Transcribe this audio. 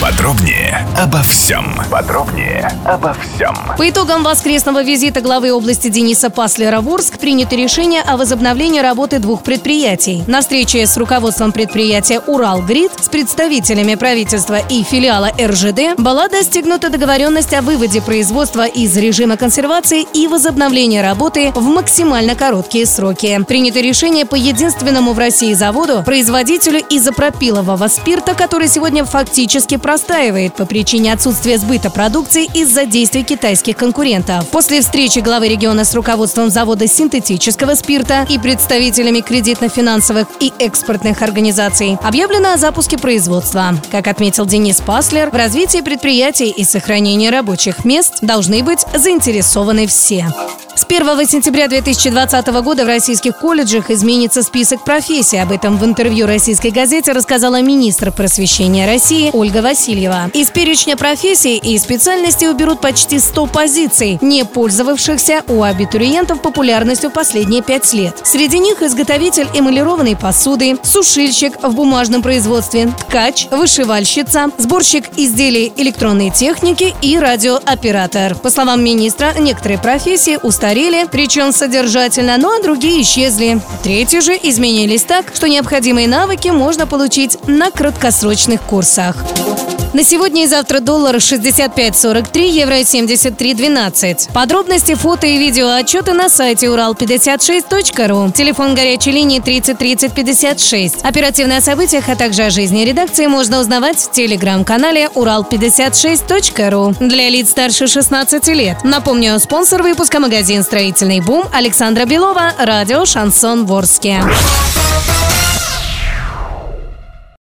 Подробнее обо всем. Подробнее обо всем. По итогам воскресного визита главы области Дениса Паслера в Орск принято решение о возобновлении работы двух предприятий. На встрече с руководством предприятия «Уралгрид», с представителями правительства и филиала РЖД была достигнута договоренность о выводе производства из режима консервации и возобновлении работы в максимально короткие сроки. Принято решение по единственному в России заводу, производителю изопропилового спирта, который сегодня фактически простаивает по причине отсутствия сбыта продукции из-за действий китайских конкурентов. После встречи главы региона с руководством завода синтетического спирта и представителями кредитно-финансовых и экспортных организаций объявлено о запуске производства. Как отметил Денис Паслер, в развитии предприятий и сохранении рабочих мест должны быть заинтересованы все. С 1 сентября 2020 года в российских колледжах изменится список профессий. Об этом в интервью российской газете рассказала министр просвещения России Ольга Васильева. Из перечня профессий и специальностей уберут почти 100 позиций, не пользовавшихся у абитуриентов популярностью последние пять лет. Среди них изготовитель эмалированной посуды, сушильщик в бумажном производстве, ткач, вышивальщица, сборщик изделий электронной техники и радиооператор. По словам министра, некоторые профессии устали устарели, причем содержательно, ну а другие исчезли. Третьи же изменились так, что необходимые навыки можно получить на краткосрочных курсах. На сегодня и завтра доллар 65.43, евро 73.12. Подробности, фото и видео отчеты на сайте урал56.ру. Телефон горячей линии 30 30 56. Оперативные о событиях, а также о жизни редакции можно узнавать в телеграм-канале урал56.ру для лиц старше 16 лет. Напомню, спонсор выпуска магазин «Строительный бум» Александра Белова, радио «Шансон Ворске».